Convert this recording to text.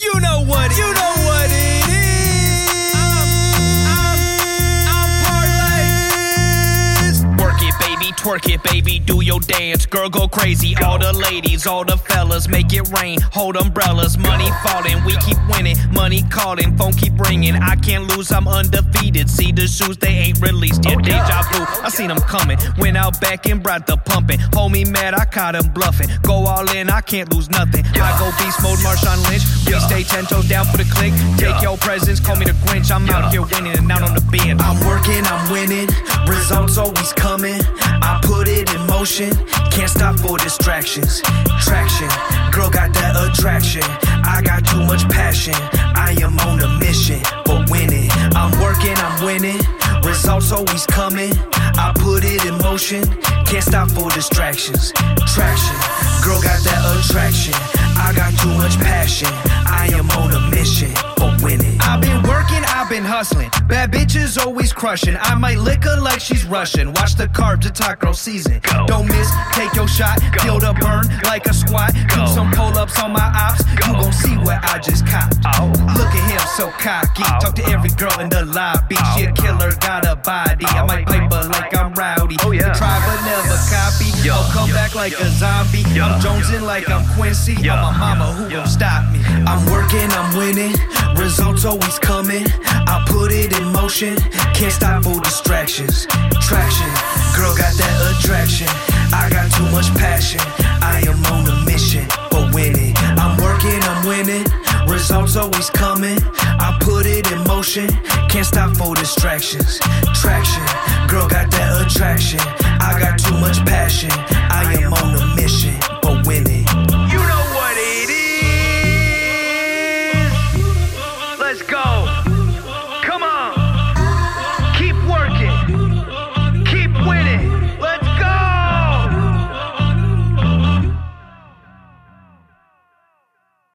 You know what? You know twerk it, baby, do your dance. Girl, go crazy. All the ladies, all the fellas, make it rain. Hold umbrellas, money falling, we keep winning. Money calling, phone keep ringing. I can't lose, I'm undefeated. See the shoes, they ain't released yet. Oh, Deja vu, I seen them coming. Went out back and brought the pumping. Homie mad, I caught him bluffing. Go all in, I can't lose nothing. I go beast mode, Marshawn Lynch. We stay ten toes down for the click. Take your presents, call me the Grinch. I'm out here winning and out on the bench. I'm working, I'm winning. Results always coming. Motion. Can't stop for distractions. Traction. Girl got that attraction. I got too much passion. I am on a mission for winning. I'm working, I'm winning. Results always coming. I put it in motion. Can't stop for distractions. Traction. Girl got that attraction. I got too much passion. I am on a mission for winning. I've been working, I've been hustling. Bad bitches always crushing. I might lick her like she's Russian. Watch the carbs attack girl season. Don't miss, take your shot. Feel the burn like a squat. Do some pull ups on my ops. You gon' see what I just copped. Look at him so cocky. Talk to every girl in the lobby. She a killer, got a body. I might pipe her like I'm rowdy. Oh, yeah. Try but never copy. I'll come back like a zombie. I'm jonesing like I'm Quincy. I'm my mama who gon' stop me. Results always coming. I put it in motion. Can't stop for distractions. Traction. Girl got that attraction. I got too much passion. I am on a mission for winning. I'm working, I'm winning. Results always coming. I put it in motion. Can't stop for distractions. Traction. Girl got that attraction.